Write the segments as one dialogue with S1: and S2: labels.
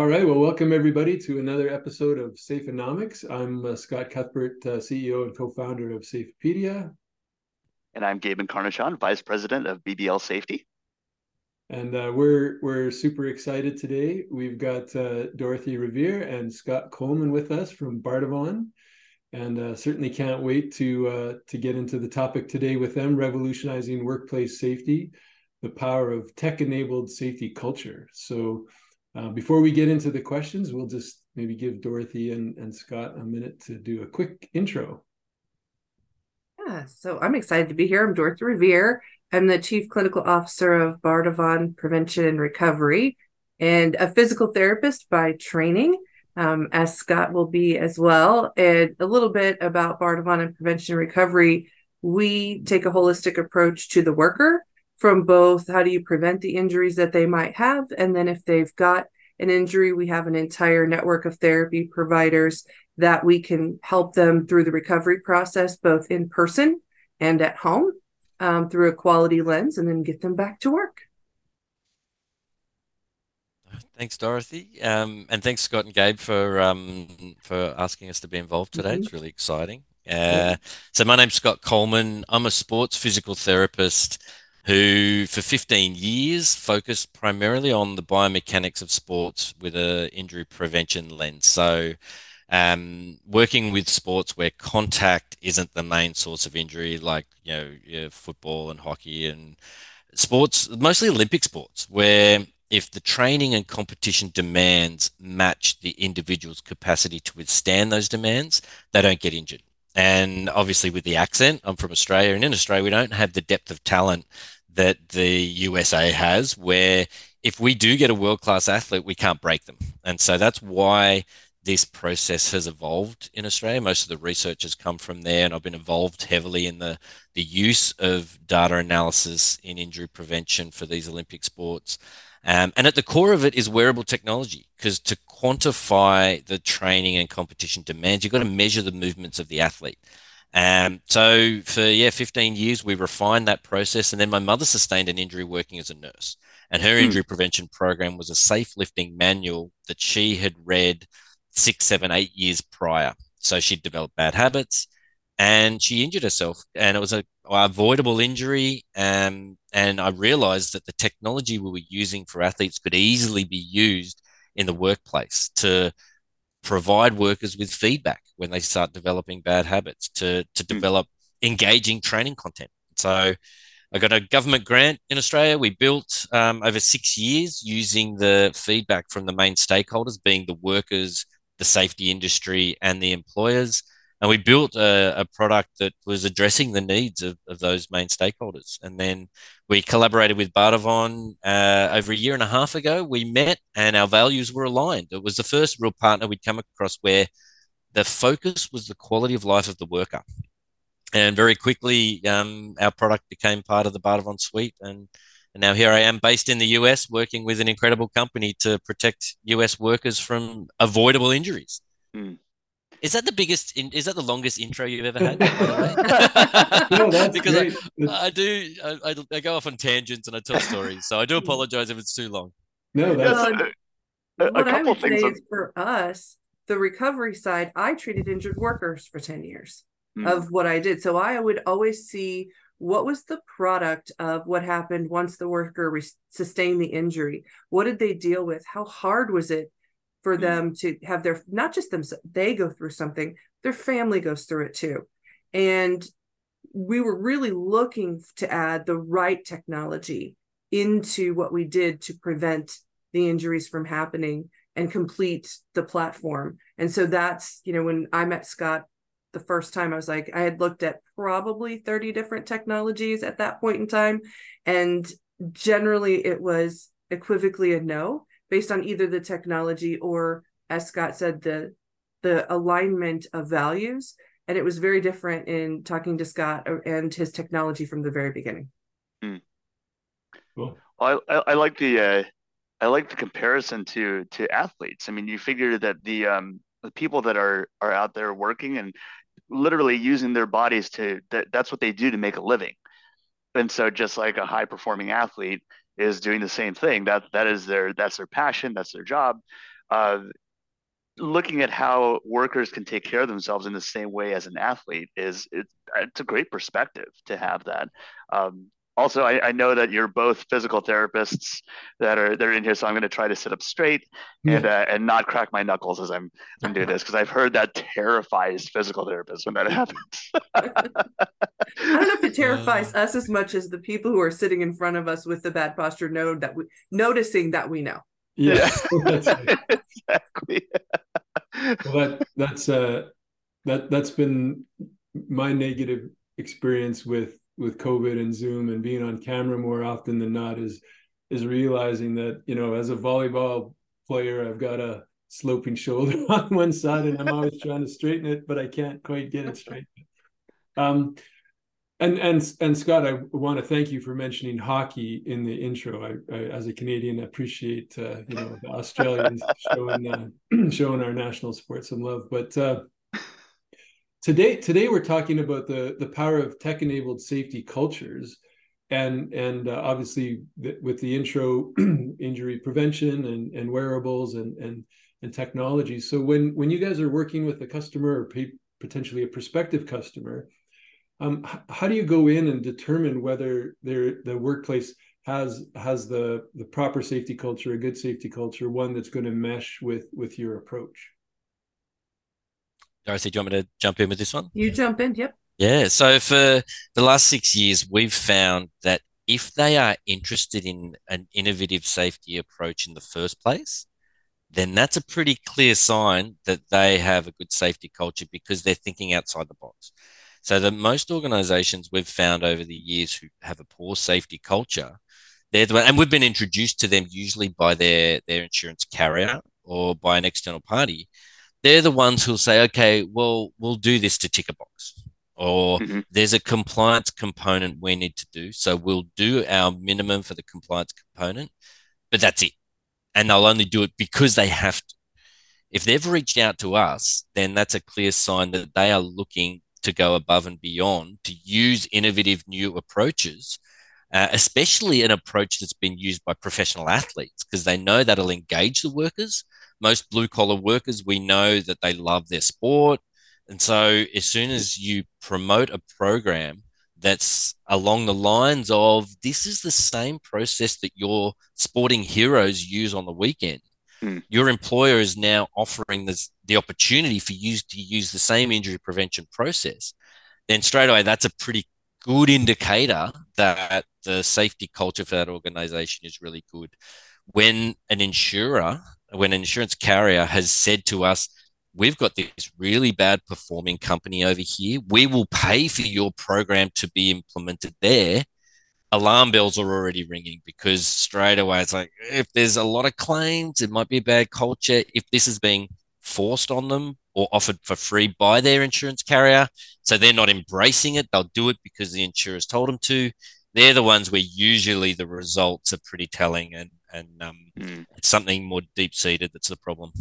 S1: All right. Well, welcome everybody to another episode of Safeonomics. I'm uh, Scott Cuthbert, uh, CEO and co-founder of Safeopedia.
S2: And I'm Gabe Encarnacion, Vice President of BBL Safety.
S1: And uh, we're we're super excited today. We've got uh, Dorothy Riviere and Scott Coleman with us from Bardavon, and uh, certainly can't wait to uh, to get into the topic today with them: revolutionizing workplace safety, the power of tech-enabled safety culture. So uh, before we get into the questions, we'll just maybe give Dorothy and, and Scott a minute to do a quick intro.
S3: Yeah, so I'm excited to be here. I'm Dorothy Riviere. I'm the Chief Clinical Officer of Bardavon Prevention and Recovery and a physical therapist by training, um, as Scott will be as well. And a little bit about Bardavon and Prevention and Recovery. We take a holistic approach to the worker from both how do you prevent the injuries that they might have and then if they've got an injury we have an entire network of therapy providers that we can help them through the recovery process both in person and at home um, through a quality lens and then get them back to work
S4: Thanks, Dorothy, um, and thanks Scott and Gabe for um, for asking us to be involved today. Mm-hmm. It's really exciting. Uh, so my name's Scott Coleman. I'm a sports physical therapist who for 15 years focused primarily on the biomechanics of sports with an injury prevention lens. So, um, working with sports where contact isn't the main source of injury, like you know, football and hockey and sports, mostly Olympic sports, where if the training and competition demands match the individual's capacity to withstand those demands, they don't get injured. And obviously, with the accent, I'm from Australia, and in Australia, we don't have the depth of talent that the USA has, where if we do get a world class athlete, we can't break them. And so that's why this process has evolved in Australia. Most of the research has come from there, and I've been involved heavily in the, the use of data analysis in injury prevention for these Olympic sports. Um, and at the core of it is wearable technology, because to quantify the training and competition demands, you've got to measure the movements of the athlete. Um, so for yeah, 15 years we refined that process, and then my mother sustained an injury working as a nurse, and her mm. injury prevention program was a safe lifting manual that she had read six, seven, eight years prior. So she'd developed bad habits, and she injured herself, and it was a avoidable injury. Um, and I realized that the technology we were using for athletes could easily be used in the workplace to provide workers with feedback when they start developing bad habits to to hmm. develop engaging training content. So I got a government grant in Australia. We built um, over six years using the feedback from the main stakeholders, being the workers, the safety industry, and the employers. And we built a, a product that was addressing the needs of, of those main stakeholders. And then we collaborated with Bardavon uh, over a year and a half ago. We met and our values were aligned. It was the first real partner we'd come across where the focus was the quality of life of the worker. And very quickly, um, our product became part of the Bardavon suite. And, and now here I am based in the US working with an incredible company to protect US workers from avoidable injuries. Mm. Is that the biggest? In, is that the longest intro you've ever had?
S1: no, that's because.
S4: I, I do. I, I, go off on tangents and I tell stories, so I do apologize if it's too long.
S1: No, that's
S3: a, a, what I would say is for us, the recovery side. I treated injured workers for ten years mm. of what I did, so I would always see what was the product of what happened once the worker re- sustained the injury. What did they deal with? How hard was it? For mm-hmm. them to have their not just them they go through something their family goes through it too. And we were really looking to add the right technology into what we did to prevent the injuries from happening and complete the platform. And so that's you know when i met scott the first time i was like i had looked at probably 30 different technologies at that point in time. And generally it was equivocally a no based on either the technology or as scott said the the alignment of values and it was very different in talking to scott and his technology from the very beginning
S2: hmm. cool. well, I, I like the uh, i like the comparison to to athletes i mean you figure that the um the people that are are out there working and literally using their bodies to that that's what they do to make a living and so just like a high performing athlete is doing the same thing. That that is their that's their passion. That's their job. uh, looking at how workers can take care of themselves in the same way as an athlete is it, it's a great perspective to have that. Um, also, I, I, know that you're both physical therapists that are they're in here, so I'm going to try to sit up straight and uh, and not crack my knuckles as I'm, I'm doing this because I've heard that terrifies physical therapists when that happens. I
S3: don't know if it terrifies uh, us as much as the people who are sitting in front of us with the bad posture know that we noticing that we know.
S1: Yeah, exactly. well, that that's uh that that's been my negative experience with with COVID and Zoom and being on camera more often than not is is realizing that you know as a volleyball player I've got a sloping shoulder on one side and I'm always trying to straighten it but I can't quite get it straight. Um, and and and Scott, I want to thank you for mentioning hockey in the intro. I, I as a Canadian, appreciate uh, you know the Australians showing uh, showing our national sport some love. But uh, today today we're talking about the the power of tech enabled safety cultures, and and uh, obviously with the intro, injury prevention and and wearables and and and technology. So when when you guys are working with a customer or potentially a prospective customer um, how do you go in and determine whether their the workplace has has the the proper safety culture, a good safety culture, one that's going to mesh with with your approach?
S4: Dorothy, do you want me to jump in with this one?
S3: You jump in, yep.
S4: Yeah. So for the last six years, we've found that if they are interested in an innovative safety approach in the first place, then that's a pretty clear sign that they have a good safety culture because they're thinking outside the box. So the most organizations we've found over the years who have a poor safety culture, they're the, one, and we've been introduced to them usually by their their insurance carrier or by an external party. They're the ones who'll say, okay, well, we'll do this to tick a box. Or mm-hmm. there's a compliance component we need to do. So we'll do our minimum for the compliance component, but that's it. And they'll only do it because they have to. If they've reached out to us, then that's a clear sign that they are looking to go above and beyond to use innovative new approaches, uh, especially an approach that's been used by professional athletes because they know that'll engage the workers. Most blue collar workers, we know that they love their sport. And so, as soon as you promote a program that's along the lines of this is the same process that your sporting heroes use on the weekend, Mm. Your employer is now offering this, the opportunity for you to use the same injury prevention process. Then straight away, that's a pretty good indicator that the safety culture for that organization is really good. When an insurer, when an insurance carrier has said to us, we've got this really bad performing company over here. We will pay for your program to be implemented there alarm bells are already ringing because straight away it's like if there's a lot of claims, it might be a bad culture. If this is being forced on them or offered for free by their insurance carrier, so they're not embracing it, they'll do it because the insurers told them to. They're the ones where usually the results are pretty telling, and and um, mm. it's something more deep seated that's the problem.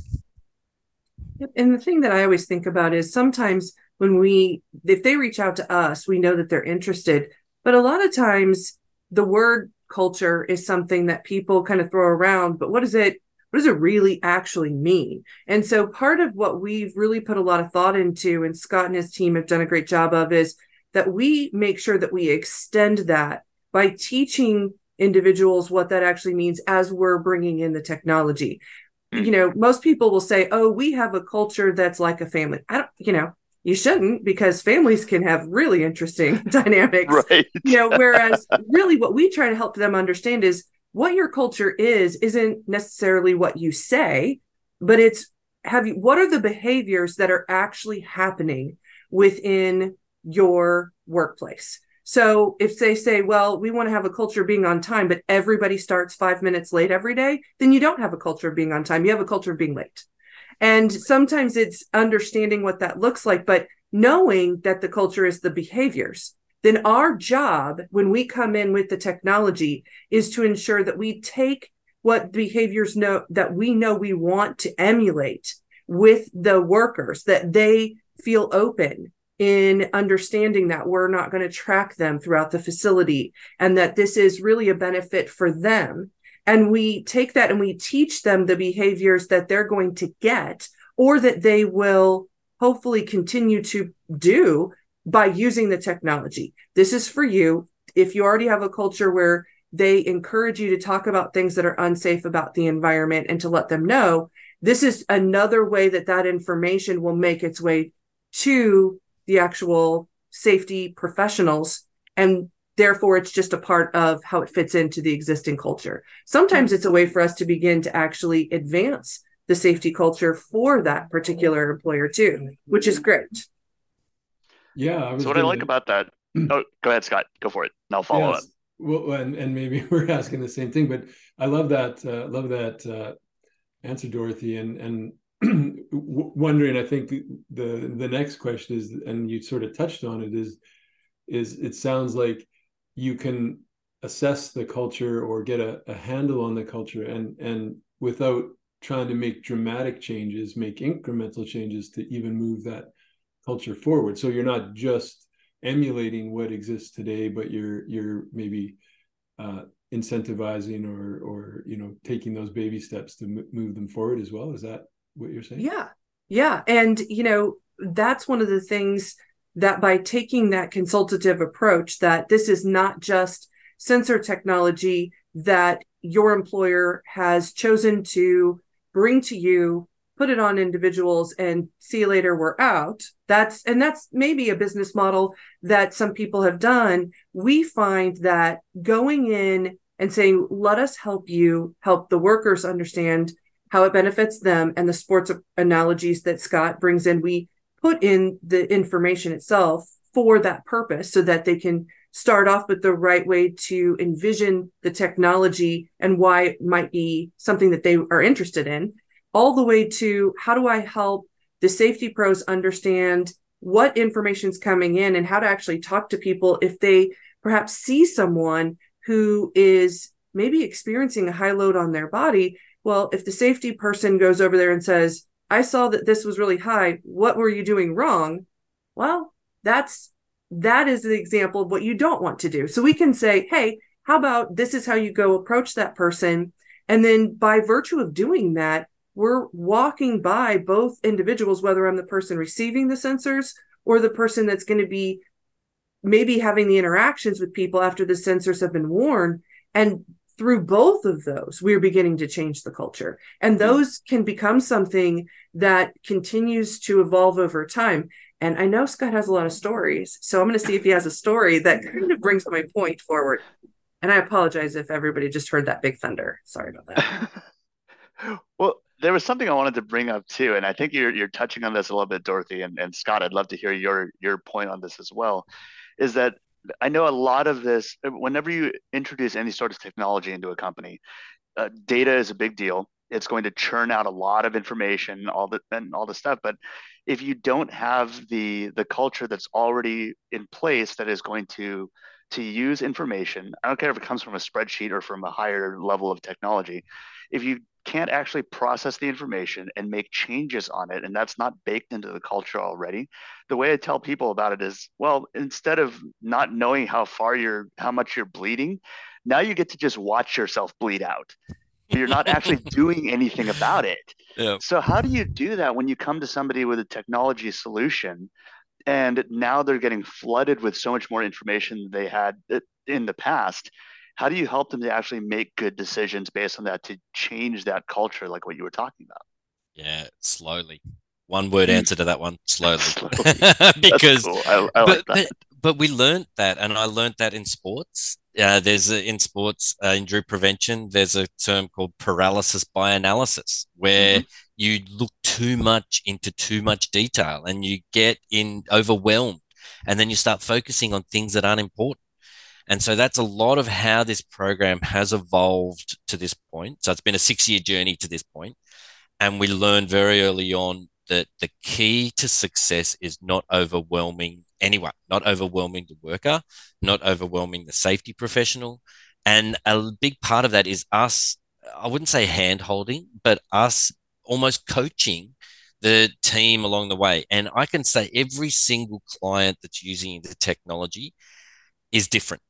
S3: And the thing that I always think about is sometimes when we, if they reach out to us, we know that they're interested. But a lot of times the word culture is something that people kind of throw around, but what is it? What does it really actually mean? And so part of what we've really put a lot of thought into, and Scott and his team have done a great job of, is that we make sure that we extend that by teaching individuals what that actually means as we're bringing in the technology. You know, most people will say, "Oh, we have a culture that's like a family." I don't, you know, you shouldn't because families can have really interesting dynamics right you know whereas really what we try to help them understand is what your culture is isn't necessarily what you say but it's have you what are the behaviors that are actually happening within your workplace so if they say well we want to have a culture of being on time but everybody starts 5 minutes late every day then you don't have a culture of being on time you have a culture of being late and sometimes it's understanding what that looks like, but knowing that the culture is the behaviors. Then our job when we come in with the technology is to ensure that we take what behaviors know that we know we want to emulate with the workers, that they feel open in understanding that we're not going to track them throughout the facility and that this is really a benefit for them and we take that and we teach them the behaviors that they're going to get or that they will hopefully continue to do by using the technology. This is for you. If you already have a culture where they encourage you to talk about things that are unsafe about the environment and to let them know, this is another way that that information will make its way to the actual safety professionals and therefore it's just a part of how it fits into the existing culture. Sometimes it's a way for us to begin to actually advance the safety culture for that particular employer too which is great.
S1: Yeah
S2: so what i like about that oh go ahead scott go for it and i'll follow yes. up.
S1: Well and, and maybe we're asking the same thing but i love that uh, love that uh, answer dorothy and and wondering i think the the next question is and you sort of touched on it is is it sounds like you can assess the culture or get a, a handle on the culture and and without trying to make dramatic changes make incremental changes to even move that culture forward. So you're not just emulating what exists today but you're you're maybe uh, incentivizing or or you know taking those baby steps to m- move them forward as well. Is that what you're saying?
S3: Yeah. Yeah. And you know that's one of the things that by taking that consultative approach that this is not just sensor technology that your employer has chosen to bring to you put it on individuals and see you later we're out. That's and that's maybe a business model that some people have done. We find that going in and saying let us help you help the workers understand how it benefits them and the sports analogies that scott brings in we put in the information itself for that purpose so that they can start off with the right way to envision the technology and why it might be something that they are interested in, all the way to how do I help the safety pros understand what information is coming in and how to actually talk to people if they perhaps see someone who is maybe experiencing a high load on their body. Well, if the safety person goes over there and says, I saw that this was really high. What were you doing wrong? Well, that's that is the example of what you don't want to do. So we can say, hey, how about this is how you go approach that person? And then by virtue of doing that, we're walking by both individuals, whether I'm the person receiving the sensors or the person that's going to be maybe having the interactions with people after the sensors have been worn. And through both of those, we're beginning to change the culture. And those can become something that continues to evolve over time. And I know Scott has a lot of stories. So I'm going to see if he has a story that kind of brings my point forward. And I apologize if everybody just heard that big thunder. Sorry about that.
S2: well, there was something I wanted to bring up too, and I think you're you're touching on this a little bit, Dorothy and, and Scott. I'd love to hear your your point on this as well. Is that I know a lot of this, whenever you introduce any sort of technology into a company, uh, data is a big deal. It's going to churn out a lot of information, all the and all the stuff. But if you don't have the the culture that's already in place that is going to to use information, I don't care if it comes from a spreadsheet or from a higher level of technology. If you can't actually process the information and make changes on it, and that's not baked into the culture already. The way I tell people about it is, well, instead of not knowing how far you're, how much you're bleeding, now you get to just watch yourself bleed out. You're not actually doing anything about it. Yeah. So how do you do that when you come to somebody with a technology solution and now they're getting flooded with so much more information than they had in the past? How do you help them to actually make good decisions based on that to change that culture like what you were talking about
S4: yeah slowly one word answer to that one slowly, slowly. because cool. I, I but, like but, but, we learned that and i learned that in sports uh, there's a, in sports uh, injury prevention there's a term called paralysis by analysis where mm-hmm. you look too much into too much detail and you get in overwhelmed and then you start focusing on things that aren't important and so that's a lot of how this program has evolved to this point. So it's been a six year journey to this point. And we learned very early on that the key to success is not overwhelming anyone, not overwhelming the worker, not overwhelming the safety professional. And a big part of that is us, I wouldn't say hand holding, but us almost coaching the team along the way. And I can say every single client that's using the technology is different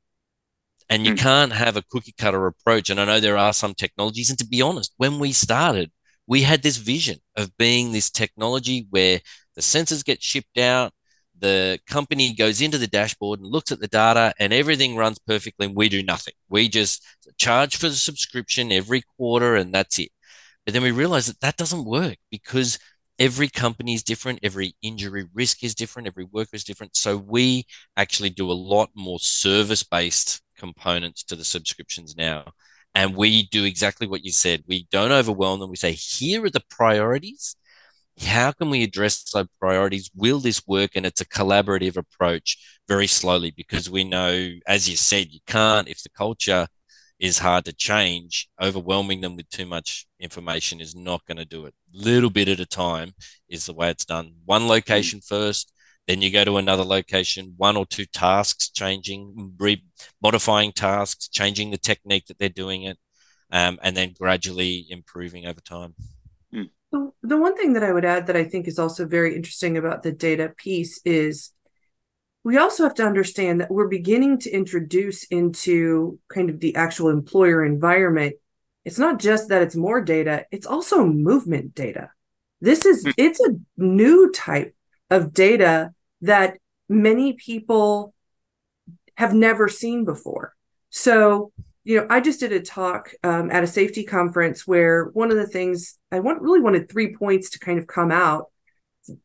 S4: And you mm. can't have a cookie cutter approach. And I know there are some technologies. And to be honest, when we started, we had this vision of being this technology where the sensors get shipped out, the company goes into the dashboard and looks at the data and everything runs perfectly and we do nothing. We just charge for the subscription every quarter and that's it. But then we realized that that doesn't work because every company is different, every injury risk is different, every worker is different. So we actually do a lot more service based components to the subscriptions now. And we do exactly what you said. We don't overwhelm them. We say, here are the priorities how can we address those priorities? Will this work? And it's a collaborative approach very slowly because we know, as you said, you can't, if the culture is hard to change, overwhelming them with too much information is not going to do it. Little bit at a time is the way it's done. One location hmm. first, then you go to another location, one or two tasks changing, re- modifying tasks, changing the technique that they're doing it, um, and then gradually improving over time.
S3: The, the one thing that I would add that I think is also very interesting about the data piece is we also have to understand that we're beginning to introduce into kind of the actual employer environment. It's not just that it's more data, it's also movement data. This is hmm. it's a new type of data that many people have never seen before. So you know, I just did a talk um, at a safety conference where one of the things I want really wanted three points to kind of come out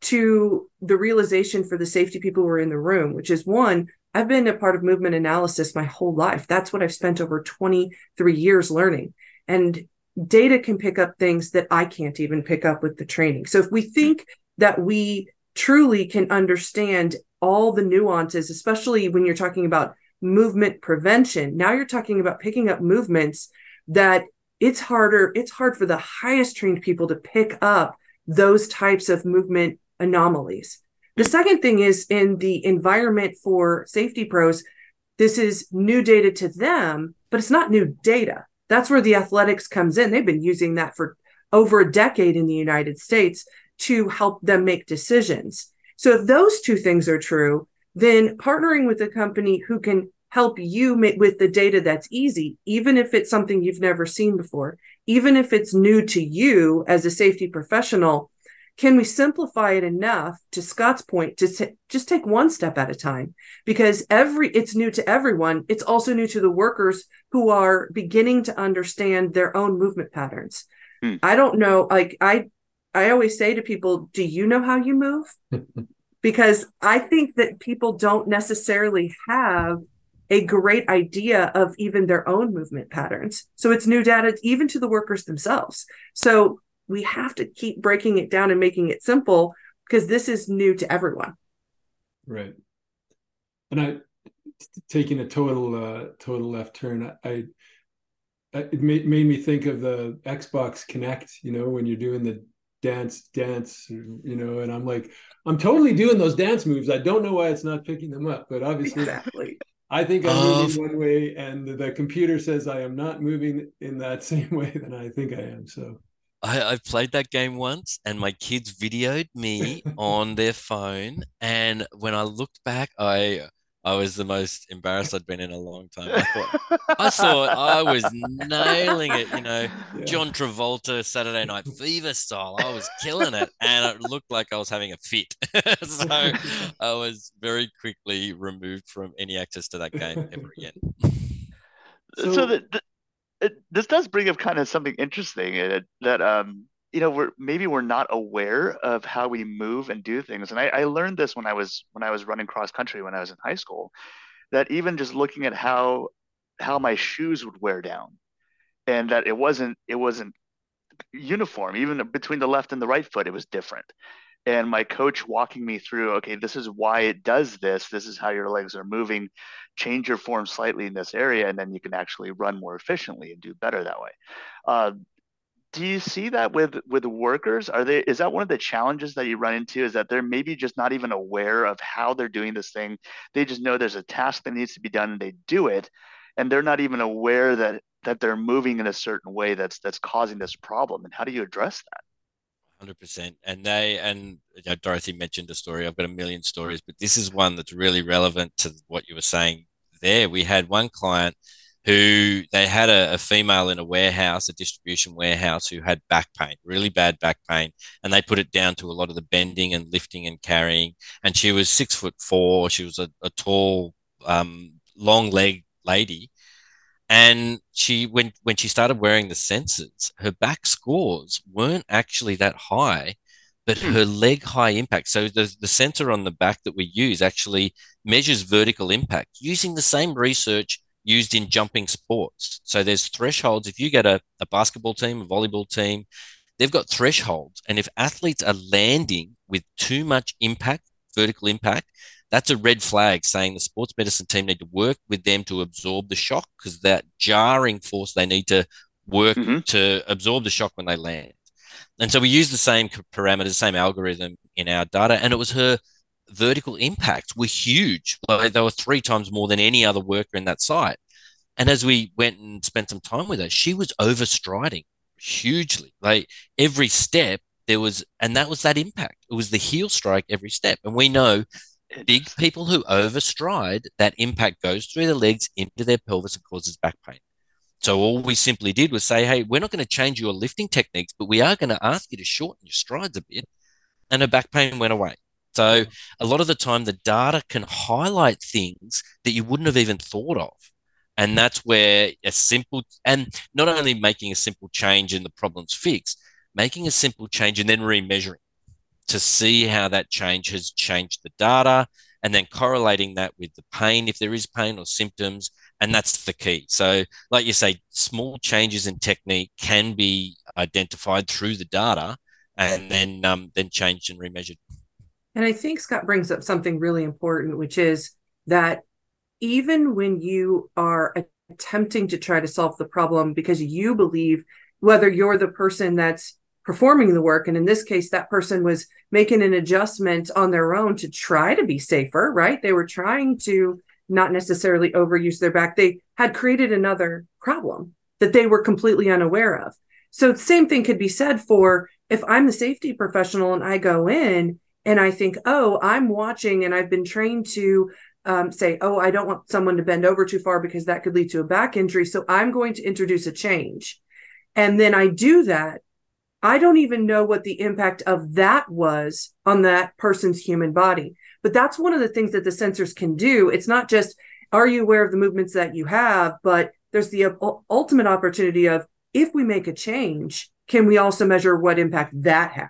S3: to the realization for the safety people who were in the room, which is one, I've been a part of movement analysis my whole life. That's what I've spent over 23 years learning. And data can pick up things that I can't even pick up with the training. So if we think that we truly can understand all the nuances, especially when you're talking about movement prevention. Now you're talking about picking up movements that it's harder, it's hard for the highest trained people to pick up those types of movement anomalies. The second thing is in the environment for safety pros, this is new data to them, but it's not new data. That's where the athletics comes in. They've been using that for over a decade in the United States to help them make decisions. So if those two things are true, then partnering with a company who can help you with the data that's easy, even if it's something you've never seen before, even if it's new to you as a safety professional. Can we simplify it enough to Scott's point to t- just take one step at a time? Because every it's new to everyone. It's also new to the workers who are beginning to understand their own movement patterns. Hmm. I don't know. Like I, I always say to people, "Do you know how you move?" because I think that people don't necessarily have a great idea of even their own movement patterns. So it's new data even to the workers themselves. So we have to keep breaking it down and making it simple because this is new to everyone.
S1: Right. And I taking a total uh total left turn I, I it made, made me think of the Xbox Kinect, you know, when you're doing the dance dance you know and i'm like i'm totally doing those dance moves i don't know why it's not picking them up but obviously
S3: exactly
S1: I think I'm uh, moving one way, and the computer says I am not moving in that same way that I think I am. So
S4: I, have played that game once, and my kids videoed me on their phone. And when I looked back, I I was the most embarrassed I'd been in a long time. I thought I thought I was nailing it, you know, yeah. John Travolta Saturday Night Fever style. I was killing it, and it looked like I was having a fit. so I was very quickly removed from any access to that game ever again.
S2: So, so the, the, it, this does bring up kind of something interesting uh, that um you know we're maybe we're not aware of how we move and do things. And I, I learned this when i was when i was running cross country when i was in high school that even just looking at how how my shoes would wear down and that it wasn't it wasn't uniform even between the left and the right foot it was different. And my coach walking me through okay this is why it does this. This is how your legs are moving. Change your form slightly in this area and then you can actually run more efficiently and do better that way. Uh, do you see that with with workers? Are they is that one of the challenges that you run into is that they're maybe just not even aware of how they're doing this thing? They just know there's a task that needs to be done and they do it and they're not even aware that that they're moving in a certain way that's that's causing this problem and how do you address that?
S4: 100% and they and you know, dorothy mentioned a story i've got a million stories but this is one that's really relevant to what you were saying there. We had one client who they had a, a, female in a warehouse, a distribution warehouse, who had back pain, really bad back pain, and they put it down to a lot of the bending and lifting and carrying. And she was six foot four. She was a, a tall, um, long leg lady, and she when when she started wearing the sensors, her back scores weren't actually that high, but hmm. her leg high impact. So the the sensor on the back that we use actually measures vertical impact using the same research used in jumping sports. So there's thresholds. If you get a, a basketball team, a volleyball team, they've got thresholds. And if athletes are landing with too much impact, vertical impact, that's a red flag saying the sports medicine team need to work with them to absorb the shock because that jarring force they need to work mm-hmm. to absorb the shock when they land. And so we use the same parameters, same algorithm in our data, and it was her vertical impacts were huge. Like they were three times more than any other worker in that site. And as we went and spent some time with her, she was overstriding hugely. Like every step there was, and that was that impact. It was the heel strike every step. And we know big people who overstride, that impact goes through the legs into their pelvis and causes back pain. So all we simply did was say, hey, we're not going to change your lifting techniques, but we are going to ask you to shorten your strides a bit. And her back pain went away. So a lot of the time, the data can highlight things that you wouldn't have even thought of. And that's where a simple, and not only making a simple change and the problem's fixed, making a simple change and then remeasuring to see how that change has changed the data and then correlating that with the pain, if there is pain or symptoms. And that's the key. So, like you say, small changes in technique can be identified through the data and then um, then changed and remeasured.
S3: And I think Scott brings up something really important, which is that even when you are attempting to try to solve the problem because you believe whether you're the person that's performing the work and in this case that person was making an adjustment on their own to try to be safer right? They were trying to not necessarily overuse their back. They had created another problem that they were completely unaware of. So the same thing could be said for if i'm the safety professional and i go in and I think, oh, I'm watching and I've been trained to um, say, oh, I don't want someone to bend over too far because that could lead to a back injury. So I'm going to introduce a change. And then I do that. I don't even know what the impact of that was on that person's human body. But that's one of the things that the sensors can do. It's not just, are you aware of the movements that you have, but there's the ultimate opportunity of if we make a change, can we also measure what impact that had?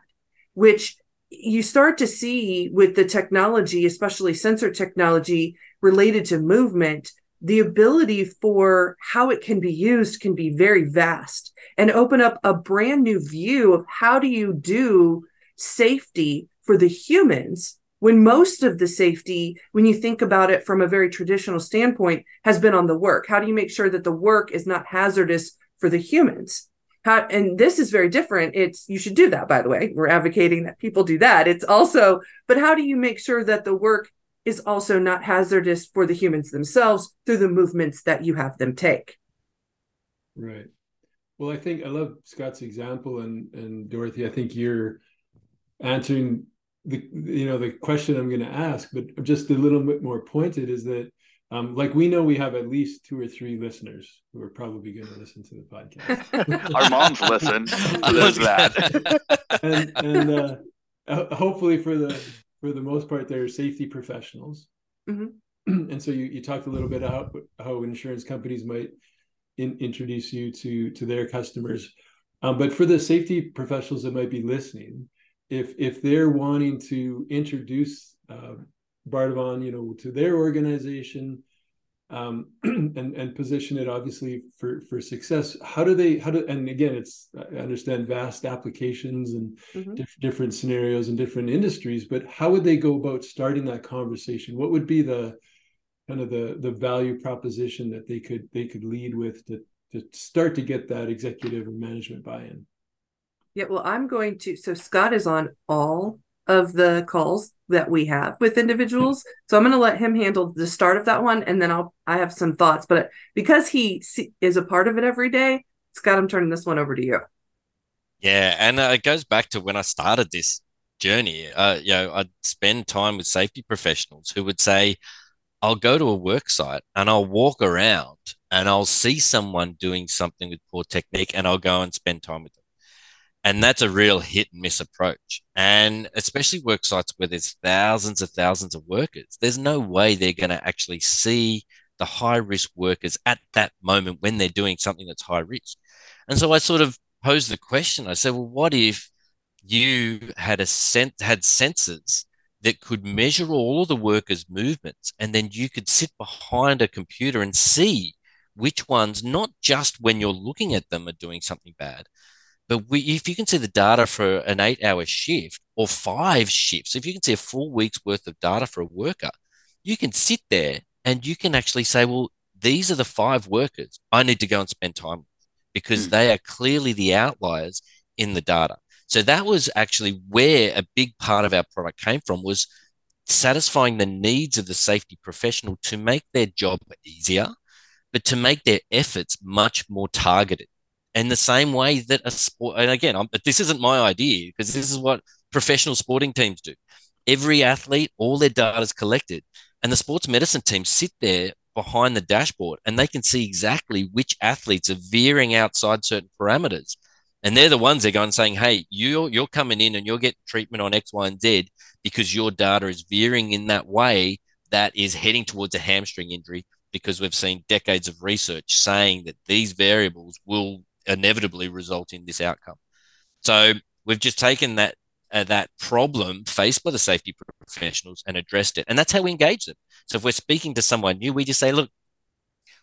S3: Which you start to see with the technology, especially sensor technology related to movement, the ability for how it can be used can be very vast and open up a brand new view of how do you do safety for the humans when most of the safety when you think about it from a very traditional standpoint has been on the work. How do you make sure that the work is not hazardous for the humans how, and this is very different. It's you should do that by the way. We're advocating that people do that. It's also but how do you make sure that the work is also not hazardous for the humans themselves through the movements that you have them take?
S1: Right. Well i think i love scott's example and and dorothy i think you're answering the you know the question i'm going to ask but just a little bit more pointed is that um, like we know we have at least two or three listeners who are probably going to listen to the podcast.
S2: Our moms listen. There's that.
S1: and, and uh, hopefully for the for the most part, they're safety professionals. Mm-hmm. and so you, you talked a little bit about how insurance companies might in, introduce you to to their customers. Um, but for the safety professionals that might be listening, if if they're wanting to introduce uh, Bardavon, you know, to their organization um, and and position it obviously for for success. How do they? How do? And again, it's I understand vast applications and mm-hmm. diff- different scenarios and different industries, but how would they go about starting that conversation? What would be the kind of the the value proposition that they could they could lead with to to start to get that executive and management buy-in?
S3: Yeah, well, I'm going to. So Scott is on all of the calls that we have with individuals. So I'm going to let him handle the start of that one, and then I'll I have some thoughts. But because he is a part of it every day, Scott, I'm turning this one over to you.
S4: Yeah, and uh, it goes back to when I started this journey. Uh, you know, I'd spend time with safety professionals who would say, I'll go to a work site and I'll walk around and I'll see someone doing something with poor technique and I'll go and spend time with them. And that's a real hit and miss approach. And especially work sites where there's thousands of thousands of workers, there's no way they're going to actually see the high risk workers at that moment when they're doing something that's high risk. And so I sort of posed the question. I said, well, what if you had a sent had sensors that could measure all of the workers' movements, and then you could sit behind a computer and see which ones, not just when you're looking at them, are doing something bad, but we, if you can see the data for an eight hour shift or five shifts, if you can see a full week's worth of data for a worker, you can sit there and you can actually say, well, these are the five workers I need to go and spend time with because mm. they are clearly the outliers in the data. So that was actually where a big part of our product came from was satisfying the needs of the safety professional to make their job easier, but to make their efforts much more targeted. And the same way that a sport, and again, I'm, this isn't my idea because this is what professional sporting teams do. Every athlete, all their data is collected, and the sports medicine team sit there behind the dashboard and they can see exactly which athletes are veering outside certain parameters and they're the ones they're going saying, hey, you're, you're coming in and you're getting treatment on X, Y, and Z because your data is veering in that way that is heading towards a hamstring injury because we've seen decades of research saying that these variables will inevitably result in this outcome. So we've just taken that uh, that problem faced by the safety professionals and addressed it, and that's how we engage them. So if we're speaking to someone new, we just say, look,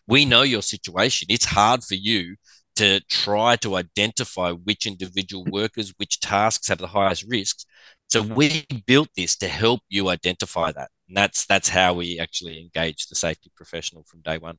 S4: we know your situation. It's hard for you to try to identify which individual workers, which tasks have the highest risks. So we built this to help you identify that. And that's that's how we actually engage the safety professional from day one.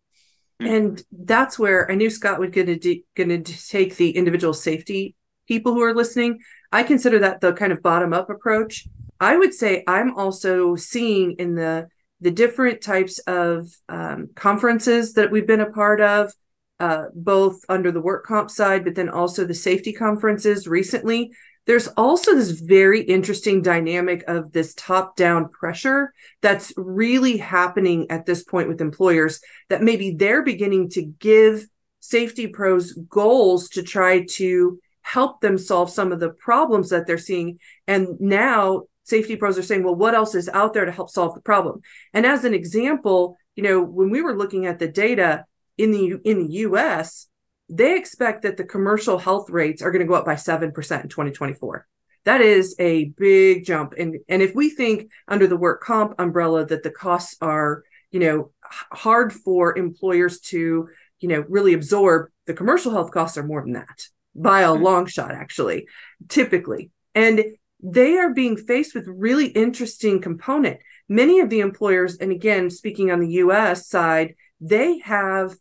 S3: And that's where I knew Scott was going to going to take the individual safety people who are listening. I consider that the kind of bottom up approach. I would say I'm also seeing in the the different types of um, conferences that we've been a part of, uh, both under the work comp side, but then also the safety conferences recently. There's also this very interesting dynamic of this top down pressure that's really happening at this point with employers that maybe they're beginning to give safety pros goals to try to help them solve some of the problems that they're seeing. And now safety pros are saying, well, what else is out there to help solve the problem? And as an example, you know, when we were looking at the data, in the in the US, they expect that the commercial health rates are going to go up by 7% in 2024. That is a big jump. And and if we think under the work comp umbrella that the costs are, you know, hard for employers to, you know, really absorb, the commercial health costs are more than that by a mm-hmm. long shot actually, typically. And they are being faced with really interesting component. Many of the employers and again speaking on the US side, they have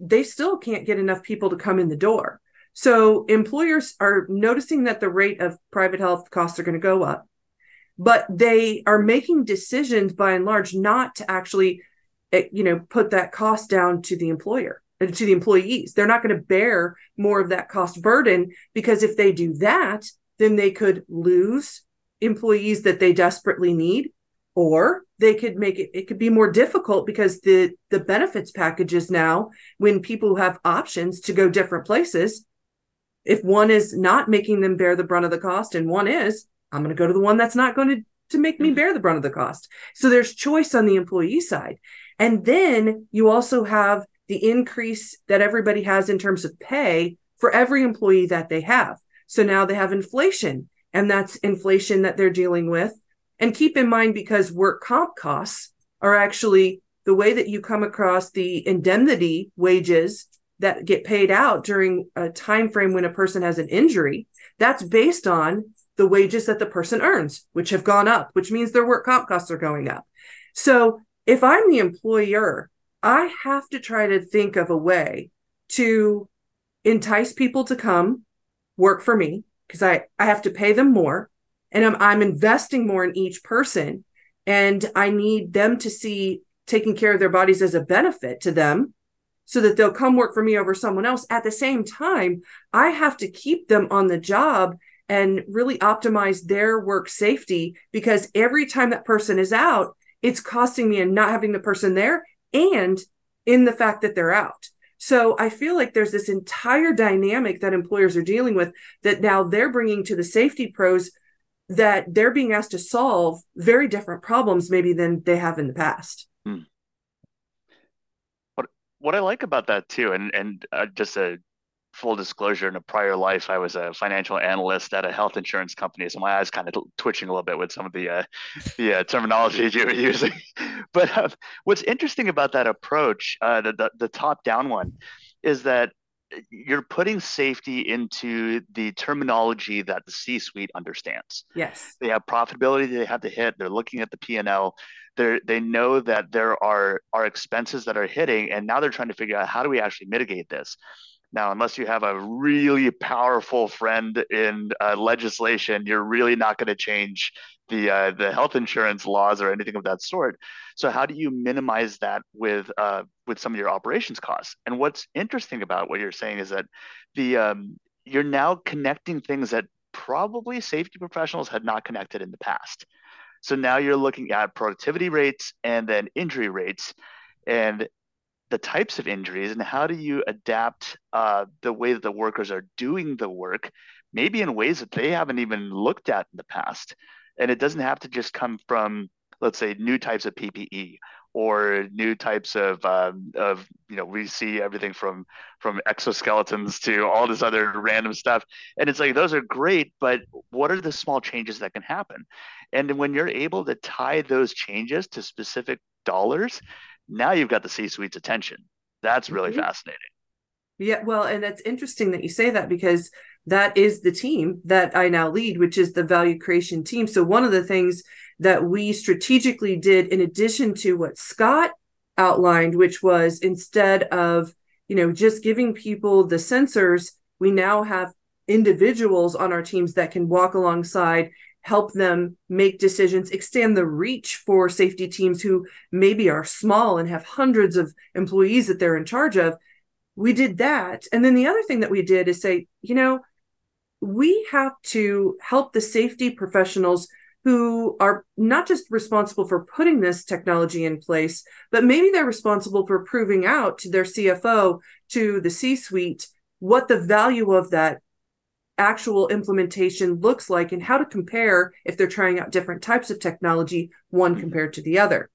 S3: they still can't get enough people to come in the door. So employers are noticing that the rate of private health costs are going to go up, but they are making decisions by and large not to actually, eh, you know, put that cost down to the employer and uh, to the employees. They're not going to bear more of that cost burden because if they do that, then they could lose employees that they desperately need or they could make it it could be more difficult because the the benefits packages now when people have options to go different places if one is not making them bear the brunt of the cost and one is i'm going to go to the one that's not going to to make me mm-hmm. bear the brunt of the cost. So there's choice on the employee side. And then you also have the increase that everybody has in terms of pay for every employee that they have. So now they have inflation and that's inflation that they're dealing with and keep in mind because work comp costs are actually the way that you come across the indemnity wages that get paid out during a time frame when a person has an injury that's based on the wages that the person earns which have gone up which means their work comp costs are going up. So if i'm the employer i have to try to think of a way to entice people to come work for me because i i have to pay them more and I'm, I'm investing more in each person and i need them to see taking care of their bodies as a benefit to them so that they'll come work for me over someone else at the same time i have to keep them on the job and really optimize their work safety because every time that person is out it's costing me and not having the person there and in the fact that they're out. So I feel like there's this entire dynamic that employers are dealing with that now they're bringing to the safety pros that they're being asked to solve very different problems maybe than they have in the past. Hmm.
S2: What what I like about that too, and and uh, just a full disclosure in a prior life i was a financial analyst at a health insurance company so my eyes kind of twitching a little bit with some of the uh, the uh, terminology you were using but uh, what's interesting about that approach uh, the, the, the top down one is that you're putting safety into the terminology that the c-suite understands.
S3: Yes.
S2: They have profitability they have to hit they're looking at the p&l they they know that there are are expenses that are hitting and now they're trying to figure out how do we actually mitigate this. Now, unless you have a really powerful friend in uh, legislation, you're really not going to change the uh, the health insurance laws or anything of that sort. So, how do you minimize that with uh, with some of your operations costs? And what's interesting about what you're saying is that the um, you're now connecting things that probably safety professionals had not connected in the past. So now you're looking at productivity rates and then injury rates. And the types of injuries and how do you adapt uh, the way that the workers are doing the work, maybe in ways that they haven't even looked at in the past. And it doesn't have to just come from, let's say, new types of PPE or new types of um, of you know we see everything from from exoskeletons to all this other random stuff and it's like those are great but what are the small changes that can happen and when you're able to tie those changes to specific dollars now you've got the C suite's attention. That's really mm-hmm. fascinating.
S3: Yeah, well, and it's interesting that you say that because that is the team that I now lead, which is the value creation team. So, one of the things that we strategically did, in addition to what Scott outlined, which was instead of you know just giving people the sensors, we now have individuals on our teams that can walk alongside help them make decisions, extend the reach for safety teams who maybe are small and have hundreds of employees that they're in charge of. We did that. And then the other thing that we did is say, you know, we have to help the safety professionals who are not just responsible for putting this technology in place, but maybe they're responsible for proving out to their CFO, to the C suite, what the value of that actual implementation looks like and how to compare if they're trying out different types of technology, one mm-hmm. compared to the other.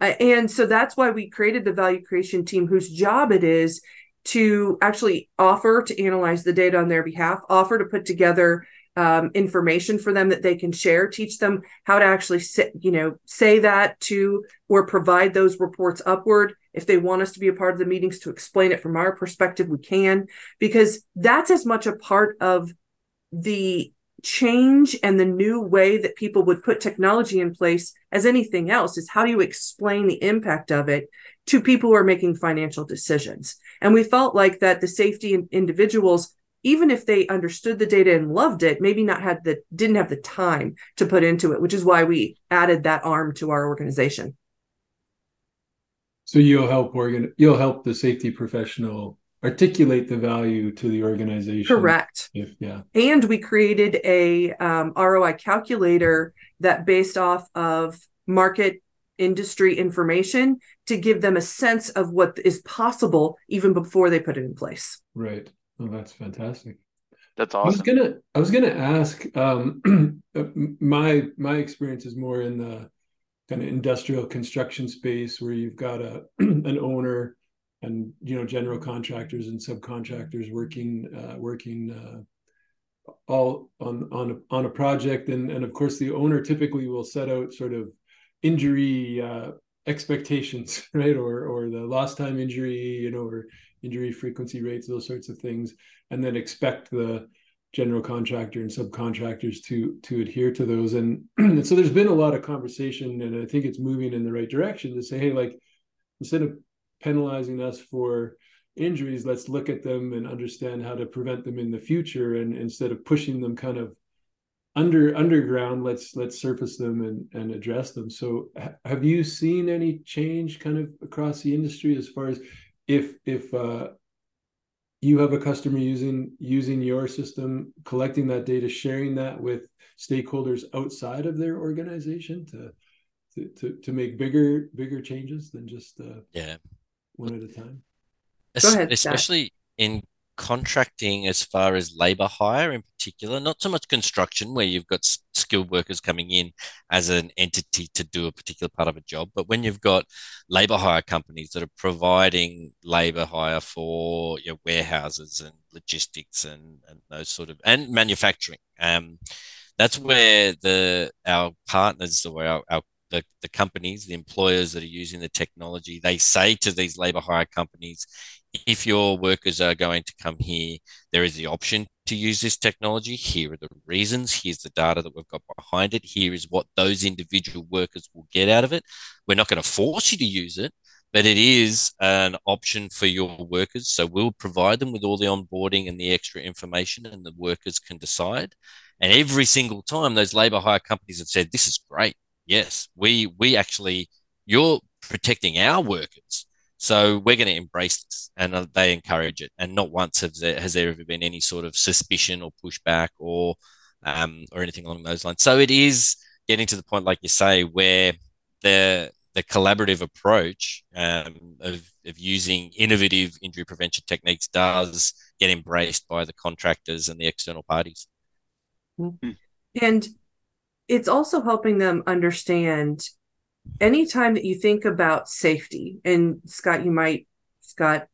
S3: Uh, and so that's why we created the value creation team, whose job it is to actually offer to analyze the data on their behalf, offer to put together um, information for them that they can share, teach them how to actually sit, you know, say that to or provide those reports upward. If they want us to be a part of the meetings to explain it from our perspective, we can, because that's as much a part of the change and the new way that people would put technology in place as anything else is how do you explain the impact of it to people who are making financial decisions and we felt like that the safety individuals even if they understood the data and loved it maybe not had the didn't have the time to put into it which is why we added that arm to our organization
S1: so you'll help organ you'll help the safety professional articulate the value to the organization.
S3: Correct.
S1: If, yeah.
S3: And we created a um, ROI calculator that based off of market industry information to give them a sense of what is possible even before they put it in place.
S1: Right. Oh, that's fantastic.
S2: That's awesome.
S1: I was gonna I was gonna ask um my my experience is more in the kind of industrial construction space where you've got a an owner and you know general contractors and subcontractors working uh, working uh, all on on a, on a project and and of course the owner typically will set out sort of injury uh, expectations right? Or or the lost time injury you know or injury frequency rates those sorts of things and then expect the general contractor and subcontractors to to adhere to those. And, and so there's been a lot of conversation and i think it's moving in the right direction to say hey like instead of penalizing us for injuries let's look at them and understand how to prevent them in the future and instead of pushing them kind of under underground let's let's surface them and and address them. So have you seen any change kind of across the industry as far as if if uh, you have a customer using using your system collecting that data sharing that with stakeholders outside of their organization to to, to, to make bigger bigger changes than just uh,
S4: yeah.
S1: one at a time.
S3: Go ahead,
S4: especially in contracting as far as labor hire in particular, not so much construction where you've got skilled workers coming in as an entity to do a particular part of a job, but when you've got labor hire companies that are providing labor hire for your warehouses and logistics and, and those sort of and manufacturing. Um, that's where the our partners or our, our the, the companies, the employers that are using the technology, they say to these labor hire companies, if your workers are going to come here, there is the option to use this technology. Here are the reasons. Here's the data that we've got behind it. Here is what those individual workers will get out of it. We're not going to force you to use it, but it is an option for your workers. So we'll provide them with all the onboarding and the extra information, and the workers can decide. And every single time, those labor hire companies have said, "This is great. Yes, we we actually you're protecting our workers." So we're going to embrace this, and uh, they encourage it. And not once has there, has there ever been any sort of suspicion or pushback or um, or anything along those lines. So it is getting to the point, like you say, where the the collaborative approach um, of, of using innovative injury prevention techniques does get embraced by the contractors and the external parties.
S3: Mm-hmm. And it's also helping them understand anytime that you think about safety, and Scott, you might, Scott,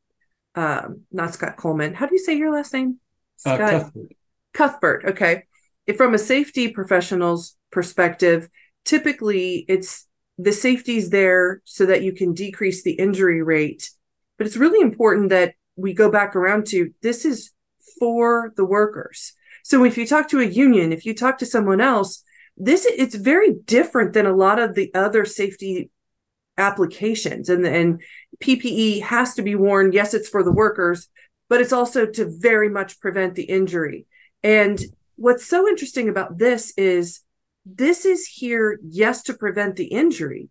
S3: um, not Scott Coleman. How do you say your last name?
S1: Uh, Scott uh, Cuthbert.
S3: Cuthbert. Okay. If from a safety professional's perspective, typically it's the safety's there so that you can decrease the injury rate. But it's really important that we go back around to this is for the workers. So if you talk to a union, if you talk to someone else, this it's very different than a lot of the other safety applications and and PPE has to be worn yes it's for the workers but it's also to very much prevent the injury and what's so interesting about this is this is here yes to prevent the injury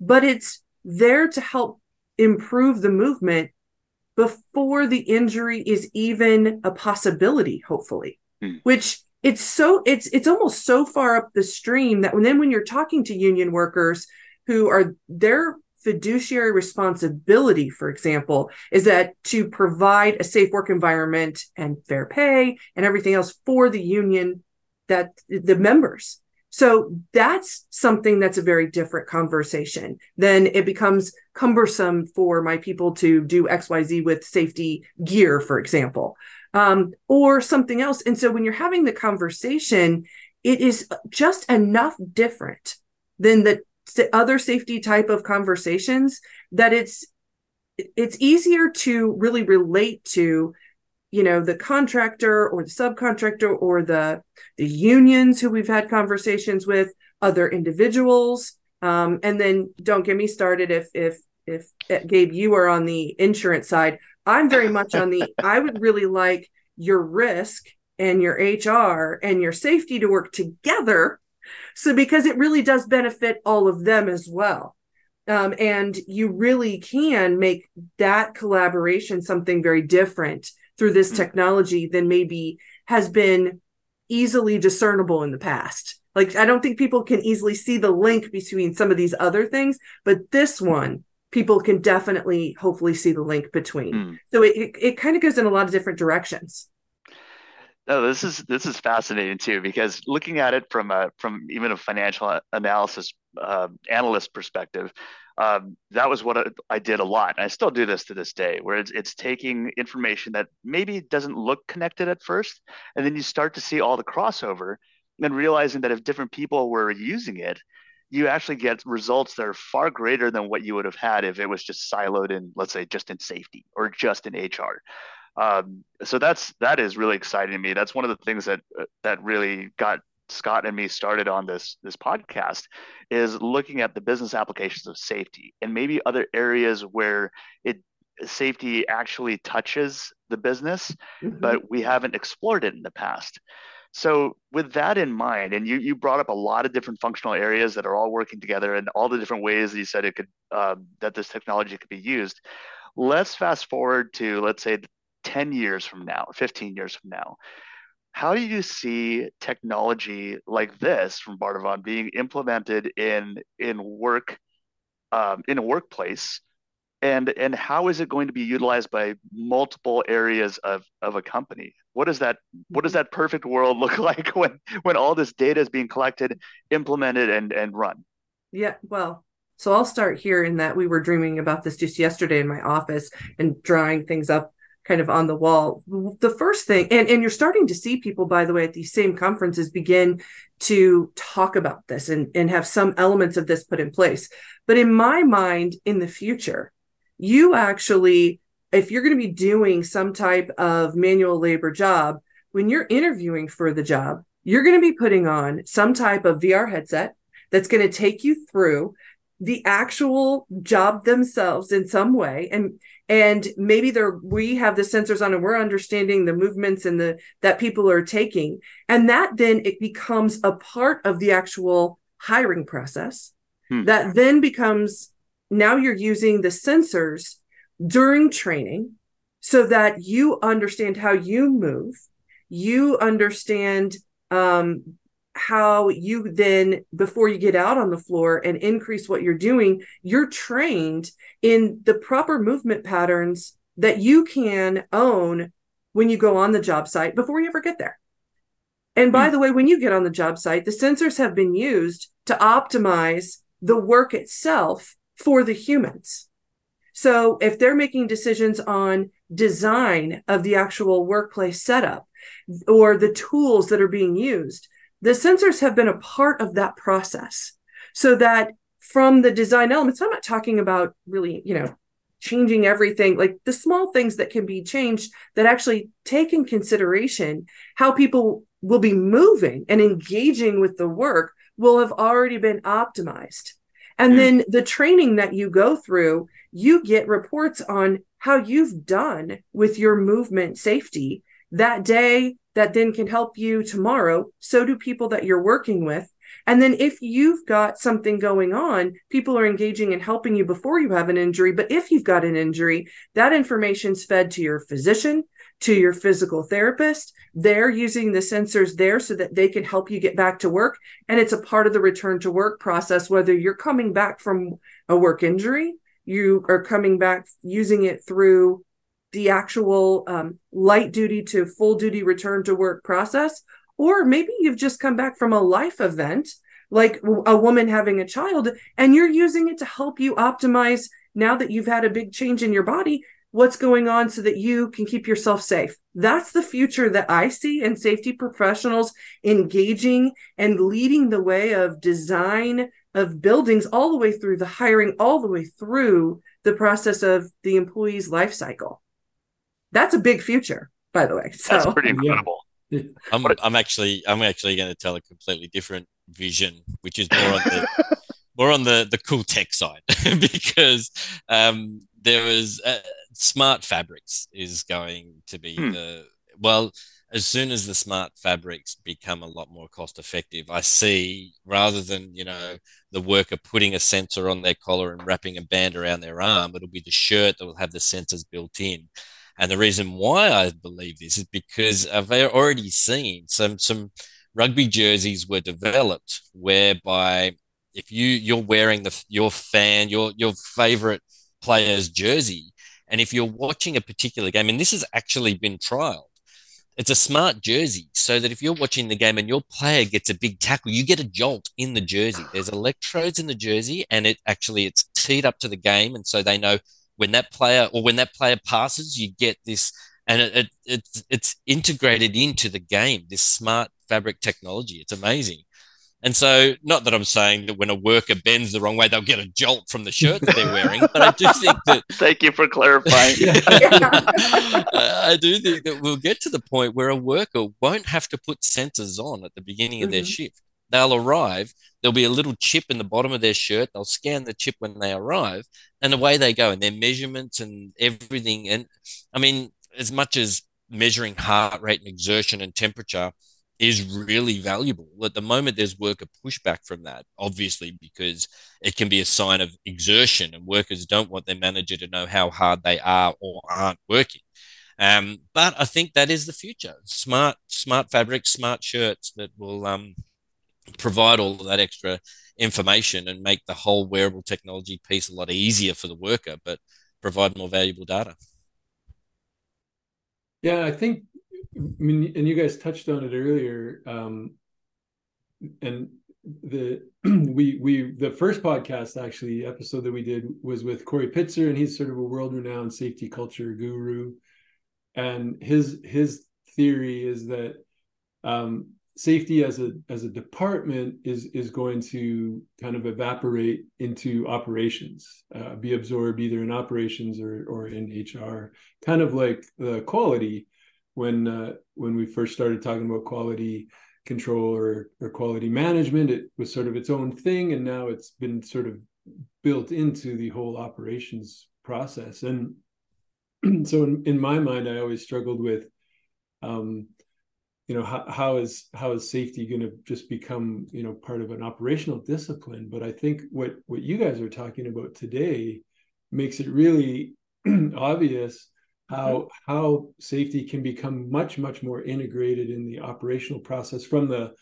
S3: but it's there to help improve the movement before the injury is even a possibility hopefully hmm. which it's so it's it's almost so far up the stream that when then when you're talking to union workers who are their fiduciary responsibility for example is that to provide a safe work environment and fair pay and everything else for the union that the members so that's something that's a very different conversation. Then it becomes cumbersome for my people to do XYZ with safety gear, for example um, or something else. And so when you're having the conversation, it is just enough different than the other safety type of conversations that it's it's easier to really relate to you know the contractor or the subcontractor or the the unions who we've had conversations with other individuals um, and then don't get me started if if if gabe you are on the insurance side I'm very much on the, I would really like your risk and your HR and your safety to work together. So, because it really does benefit all of them as well. Um, and you really can make that collaboration something very different through this hmm. technology than maybe has been easily discernible in the past. Like, I don't think people can easily see the link between some of these other things, but this one people can definitely hopefully see the link between. Mm. So it, it, it kind of goes in a lot of different directions.
S2: No, this is this is fascinating too because looking at it from a from even a financial analysis uh, analyst perspective, um, that was what I did a lot. And I still do this to this day, where it's it's taking information that maybe doesn't look connected at first, and then you start to see all the crossover, and realizing that if different people were using it, you actually get results that are far greater than what you would have had if it was just siloed in, let's say, just in safety or just in HR. Um, so that's that is really exciting to me. That's one of the things that uh, that really got Scott and me started on this this podcast is looking at the business applications of safety and maybe other areas where it safety actually touches the business, mm-hmm. but we haven't explored it in the past. So with that in mind, and you you brought up a lot of different functional areas that are all working together, and all the different ways that you said it could um, that this technology could be used. Let's fast forward to let's say 10 years from now, 15 years from now. how do you see technology like this from Bardavon being implemented in in work um, in a workplace and and how is it going to be utilized by multiple areas of of a company what does that what does mm-hmm. that perfect world look like when when all this data is being collected implemented and and run?
S3: Yeah well so i'll start here in that we were dreaming about this just yesterday in my office and drawing things up kind of on the wall. The first thing and and you're starting to see people by the way at these same conferences begin to talk about this and and have some elements of this put in place. But in my mind in the future you actually if you're going to be doing some type of manual labor job when you're interviewing for the job you're going to be putting on some type of VR headset that's going to take you through the actual job themselves in some way and and maybe there we have the sensors on and we're understanding the movements and the that people are taking and that then it becomes a part of the actual hiring process hmm. that then becomes now you're using the sensors during training so that you understand how you move you understand um, how you then before you get out on the floor and increase what you're doing you're trained in the proper movement patterns that you can own when you go on the job site before you ever get there and by mm. the way when you get on the job site the sensors have been used to optimize the work itself for the humans. So if they're making decisions on design of the actual workplace setup or the tools that are being used, the sensors have been a part of that process so that from the design elements, I'm not talking about really, you know, changing everything, like the small things that can be changed that actually take in consideration how people will be moving and engaging with the work will have already been optimized. And mm. then the training that you go through, you get reports on how you've done with your movement safety that day that then can help you tomorrow. So do people that you're working with. And then if you've got something going on, people are engaging and helping you before you have an injury. But if you've got an injury, that information's fed to your physician, to your physical therapist. They're using the sensors there so that they can help you get back to work. And it's a part of the return to work process, whether you're coming back from a work injury, you are coming back using it through the actual um, light duty to full duty return to work process, or maybe you've just come back from a life event like a woman having a child and you're using it to help you optimize now that you've had a big change in your body what's going on so that you can keep yourself safe. That's the future that I see in safety professionals engaging and leading the way of design of buildings all the way through the hiring, all the way through the process of the employee's life cycle. That's a big future, by the way. So
S2: that's pretty incredible.
S4: Yeah. I'm, I'm actually I'm actually going to tell a completely different vision, which is more on the more on the the cool tech side because um, there was uh, smart fabrics is going to be hmm. the well as soon as the smart fabrics become a lot more cost effective i see rather than you know the worker putting a sensor on their collar and wrapping a band around their arm it'll be the shirt that will have the sensors built in and the reason why i believe this is because i've already seen some some rugby jerseys were developed whereby if you you're wearing the your fan your your favorite player's jersey and if you're watching a particular game, and this has actually been trialed, it's a smart jersey so that if you're watching the game and your player gets a big tackle, you get a jolt in the jersey. There's electrodes in the jersey, and it actually it's teed up to the game, and so they know when that player or when that player passes, you get this, and it, it it's it's integrated into the game. This smart fabric technology, it's amazing. And so, not that I'm saying that when a worker bends the wrong way, they'll get a jolt from the shirt that they're wearing, but I do think that.
S2: Thank you for clarifying.
S4: I do think that we'll get to the point where a worker won't have to put sensors on at the beginning of mm-hmm. their shift. They'll arrive, there'll be a little chip in the bottom of their shirt. They'll scan the chip when they arrive, and away they go, and their measurements and everything. And I mean, as much as measuring heart rate and exertion and temperature is really valuable. At the moment, there's worker pushback from that, obviously, because it can be a sign of exertion, and workers don't want their manager to know how hard they are or aren't working. Um, but I think that is the future. Smart, smart fabrics, smart shirts that will um, provide all that extra information and make the whole wearable technology piece a lot easier for the worker, but provide more valuable data.
S1: Yeah, I think, I mean, and you guys touched on it earlier, um, and the we we the first podcast actually episode that we did was with Corey Pitzer, and he's sort of a world-renowned safety culture guru, and his his theory is that um, safety as a as a department is is going to kind of evaporate into operations, uh, be absorbed either in operations or or in HR, kind of like the quality when uh, when we first started talking about quality control or or quality management. It was sort of its own thing, and now it's been sort of built into the whole operations process. And so, in, in my mind, I always struggled with. Um, you know how, how is how is safety going to just become you know part of an operational discipline but i think what what you guys are talking about today makes it really obvious how how safety can become much much more integrated in the operational process from the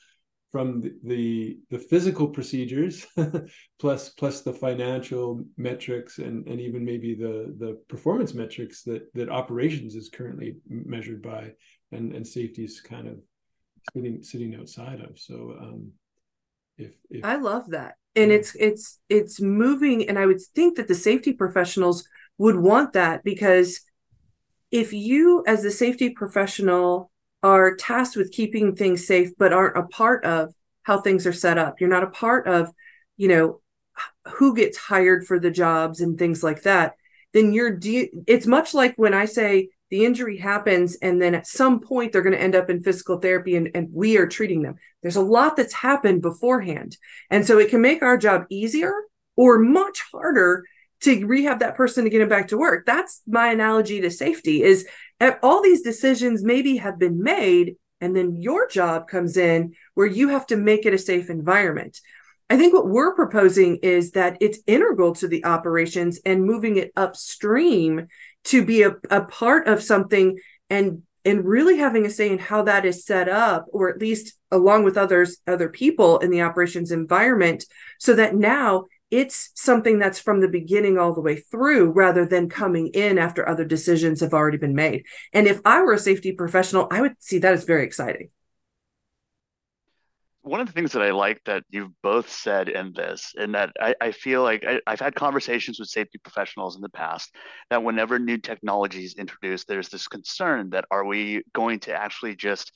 S1: from the the, the physical procedures plus plus the financial metrics and and even maybe the the performance metrics that that operations is currently measured by and and safety is kind of sitting sitting outside of. So um, if, if
S3: I love that, and it's it's it's moving, and I would think that the safety professionals would want that because if you as a safety professional are tasked with keeping things safe but aren't a part of how things are set up you're not a part of you know who gets hired for the jobs and things like that then you're de- it's much like when i say the injury happens and then at some point they're going to end up in physical therapy and, and we are treating them. There's a lot that's happened beforehand. And so it can make our job easier or much harder to rehab that person to get them back to work. That's my analogy to safety is eh, all these decisions maybe have been made and then your job comes in where you have to make it a safe environment. I think what we're proposing is that it's integral to the operations and moving it upstream to be a, a part of something and and really having a say in how that is set up or at least along with others other people in the operations environment so that now it's something that's from the beginning all the way through rather than coming in after other decisions have already been made and if i were a safety professional i would see that as very exciting
S2: one of the things that I like that you've both said in this, and that I, I feel like I, have had conversations with safety professionals in the past, that whenever new technology is introduced, there's this concern that are we going to actually just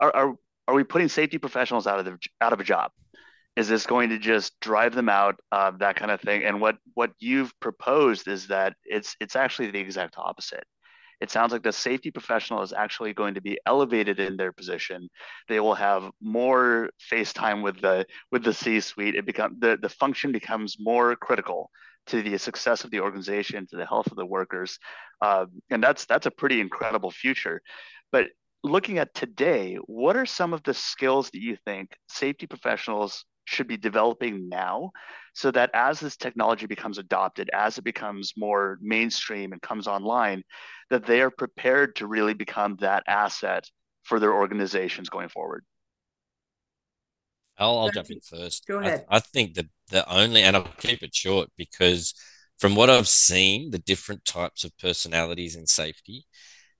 S2: are are, are we putting safety professionals out of the out of a job? Is this going to just drive them out? Uh, that kind of thing. And what what you've proposed is that it's it's actually the exact opposite it sounds like the safety professional is actually going to be elevated in their position. They will have more face time with the with the C-suite. It become the, the function becomes more critical to the success of the organization, to the health of the workers, uh, and that's that's a pretty incredible future. But looking at today, what are some of the skills that you think safety professionals should be developing now so that as this technology becomes adopted, as it becomes more mainstream and comes online, that they are prepared to really become that asset for their organizations going forward.
S4: I'll, I'll jump in first.
S3: Go ahead.
S4: I, I think that the only, and I'll keep it short because from what I've seen, the different types of personalities in safety,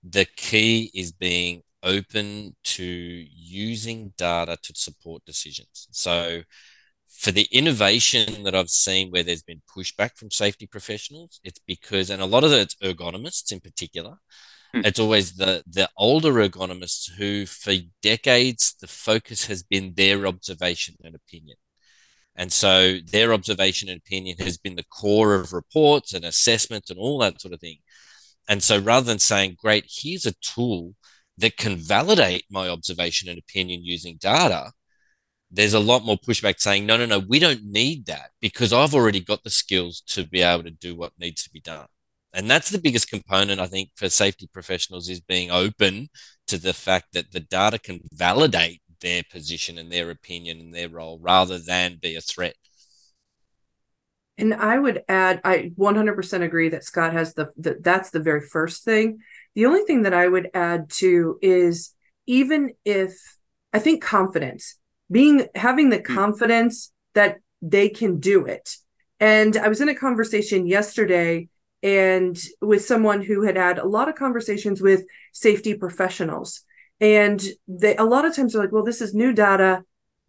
S4: the key is being open to using data to support decisions. So, for the innovation that I've seen where there's been pushback from safety professionals, it's because, and a lot of it's ergonomists in particular, hmm. it's always the the older ergonomists who, for decades, the focus has been their observation and opinion. And so their observation and opinion has been the core of reports and assessments and all that sort of thing. And so rather than saying, great, here's a tool that can validate my observation and opinion using data, there's a lot more pushback saying, no, no, no, we don't need that because I've already got the skills to be able to do what needs to be done. And that's the biggest component, I think, for safety professionals is being open to the fact that the data can validate their position and their opinion and their role rather than be a threat.
S3: And I would add, I 100% agree that Scott has the, the that's the very first thing The only thing that I would add to is even if I think confidence, being having the hmm. confidence that they can do it. And I was in a conversation yesterday and with someone who had had a lot of conversations with safety professionals. And they a lot of times they're like, well, this is new data.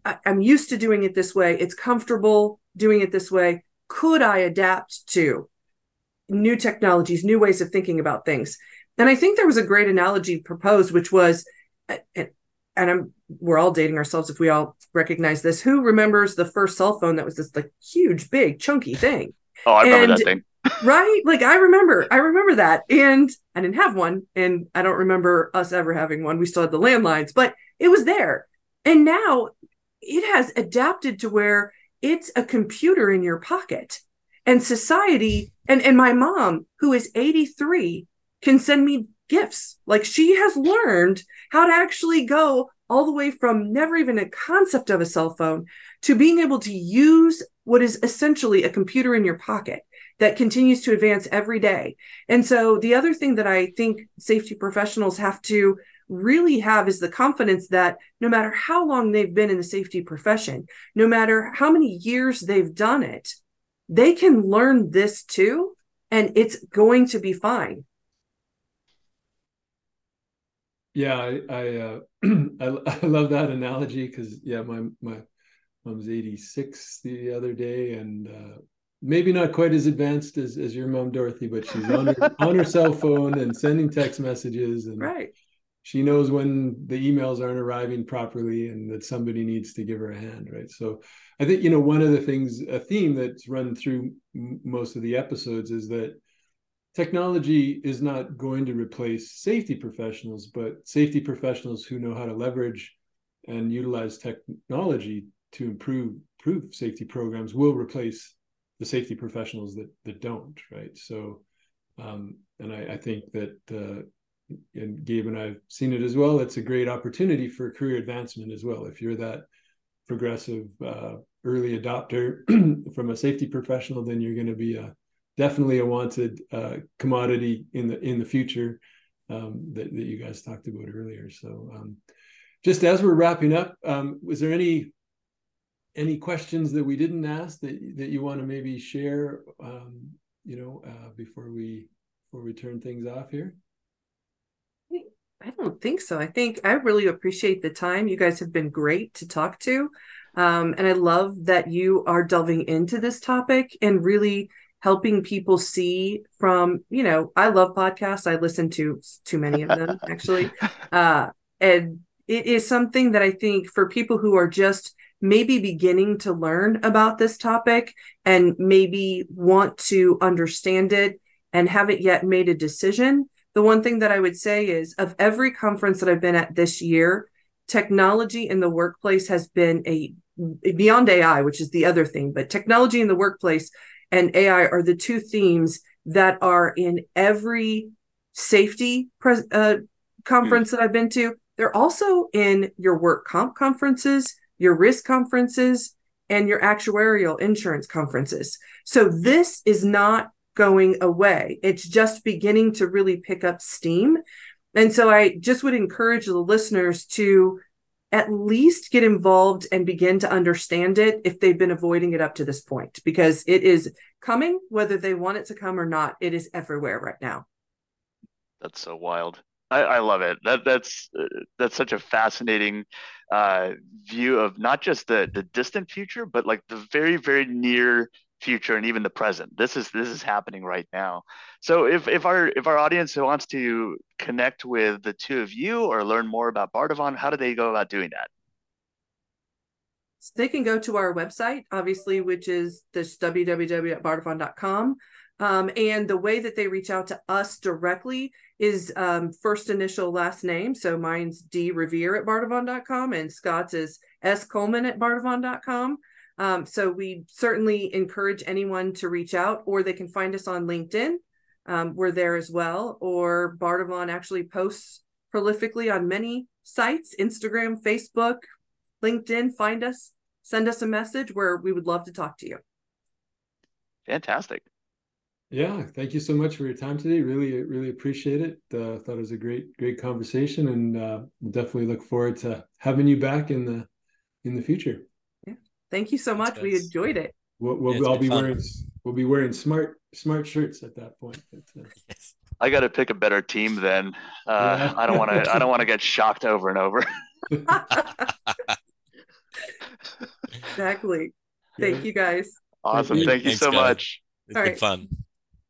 S3: I, I'm used to doing it this way. It's comfortable doing it this way. Could I adapt to new technologies, new ways of thinking about things? And I think there was a great analogy proposed, which was, and I'm we're all dating ourselves if we all recognize this. Who remembers the first cell phone that was this like huge, big, chunky thing?
S2: Oh, I remember and, that thing.
S3: right? Like I remember, I remember that. And I didn't have one. And I don't remember us ever having one. We still had the landlines, but it was there. And now it has adapted to where it's a computer in your pocket. And society and, and my mom, who is 83, can send me gifts. Like she has learned how to actually go all the way from never even a concept of a cell phone to being able to use what is essentially a computer in your pocket that continues to advance every day. And so the other thing that I think safety professionals have to really have is the confidence that no matter how long they've been in the safety profession, no matter how many years they've done it, they can learn this too, and it's going to be fine.
S1: Yeah, I I, uh, I, I love that analogy because yeah, my my mom's eighty six the other day, and uh, maybe not quite as advanced as, as your mom Dorothy, but she's on her on her cell phone and sending text messages, and
S3: right.
S1: she knows when the emails aren't arriving properly and that somebody needs to give her a hand, right? So I think you know one of the things, a theme that's run through m- most of the episodes is that technology is not going to replace safety professionals, but safety professionals who know how to leverage and utilize technology to improve improve safety programs will replace the safety professionals that that don't, right? So, um, and I, I, think that uh, and Gabe and I've seen it as well. It's a great opportunity for career advancement as well. If you're that progressive uh, early adopter from a safety professional, then you're going to be a definitely a wanted uh, commodity in the in the future um, that, that you guys talked about earlier. So um, just as we're wrapping up, um, was there any any questions that we didn't ask that that you want to maybe share? Um, you know, uh, before we before we turn things off here.
S3: I don't think so. I think I really appreciate the time. You guys have been great to talk to. Um, and I love that you are delving into this topic and really helping people see from you know i love podcasts. I listen to too many of them actually. Uh and it is something that i think for people who are just maybe beginning to learn about this topic and maybe want to understand it and haven't yet made a decision the one thing that i would say is of every conference that i've been at this year technology in the workplace has been a beyond ai which is the other thing but technology in the workplace and AI are the two themes that are in every safety pre- uh, conference that I've been to. They're also in your work comp conferences, your risk conferences, and your actuarial insurance conferences. So this is not going away. It's just beginning to really pick up steam. And so I just would encourage the listeners to at least get involved and begin to understand it if they've been avoiding it up to this point because it is coming whether they want it to come or not it is everywhere right now.
S2: That's so wild. I, I love it. That that's uh, that's such a fascinating uh, view of not just the the distant future but like the very very near future and even the present this is this is happening right now so if if our if our audience wants to connect with the two of you or learn more about bardavon how do they go about doing that
S3: so they can go to our website obviously which is this www.bardavon.com um, and the way that they reach out to us directly is um, first initial last name. So mine's D Riviere at bardavon.com and Scott's is S Coleman at bardavon.com. Um, so we certainly encourage anyone to reach out, or they can find us on LinkedIn. Um, we're there as well. Or Bardavon actually posts prolifically on many sites Instagram, Facebook, LinkedIn. Find us, send us a message where we would love to talk to you.
S2: Fantastic.
S1: Yeah, thank you so much for your time today. Really, really appreciate it. Uh, thought it was a great, great conversation, and uh, definitely look forward to having you back in the in the future.
S3: Yeah, thank you so much. We enjoyed it.
S1: We'll, we'll yeah, all be fun. wearing we'll be wearing smart smart shirts at that point. But, uh,
S2: yes. I got to pick a better team then. Uh, yeah. I don't want to. I don't want to get shocked over and over.
S3: exactly. Thank you guys.
S2: Awesome. Thank you Thanks, so guys. much.
S4: It's All been right. fun.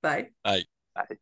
S3: Bye.
S4: Bye.
S2: Bye.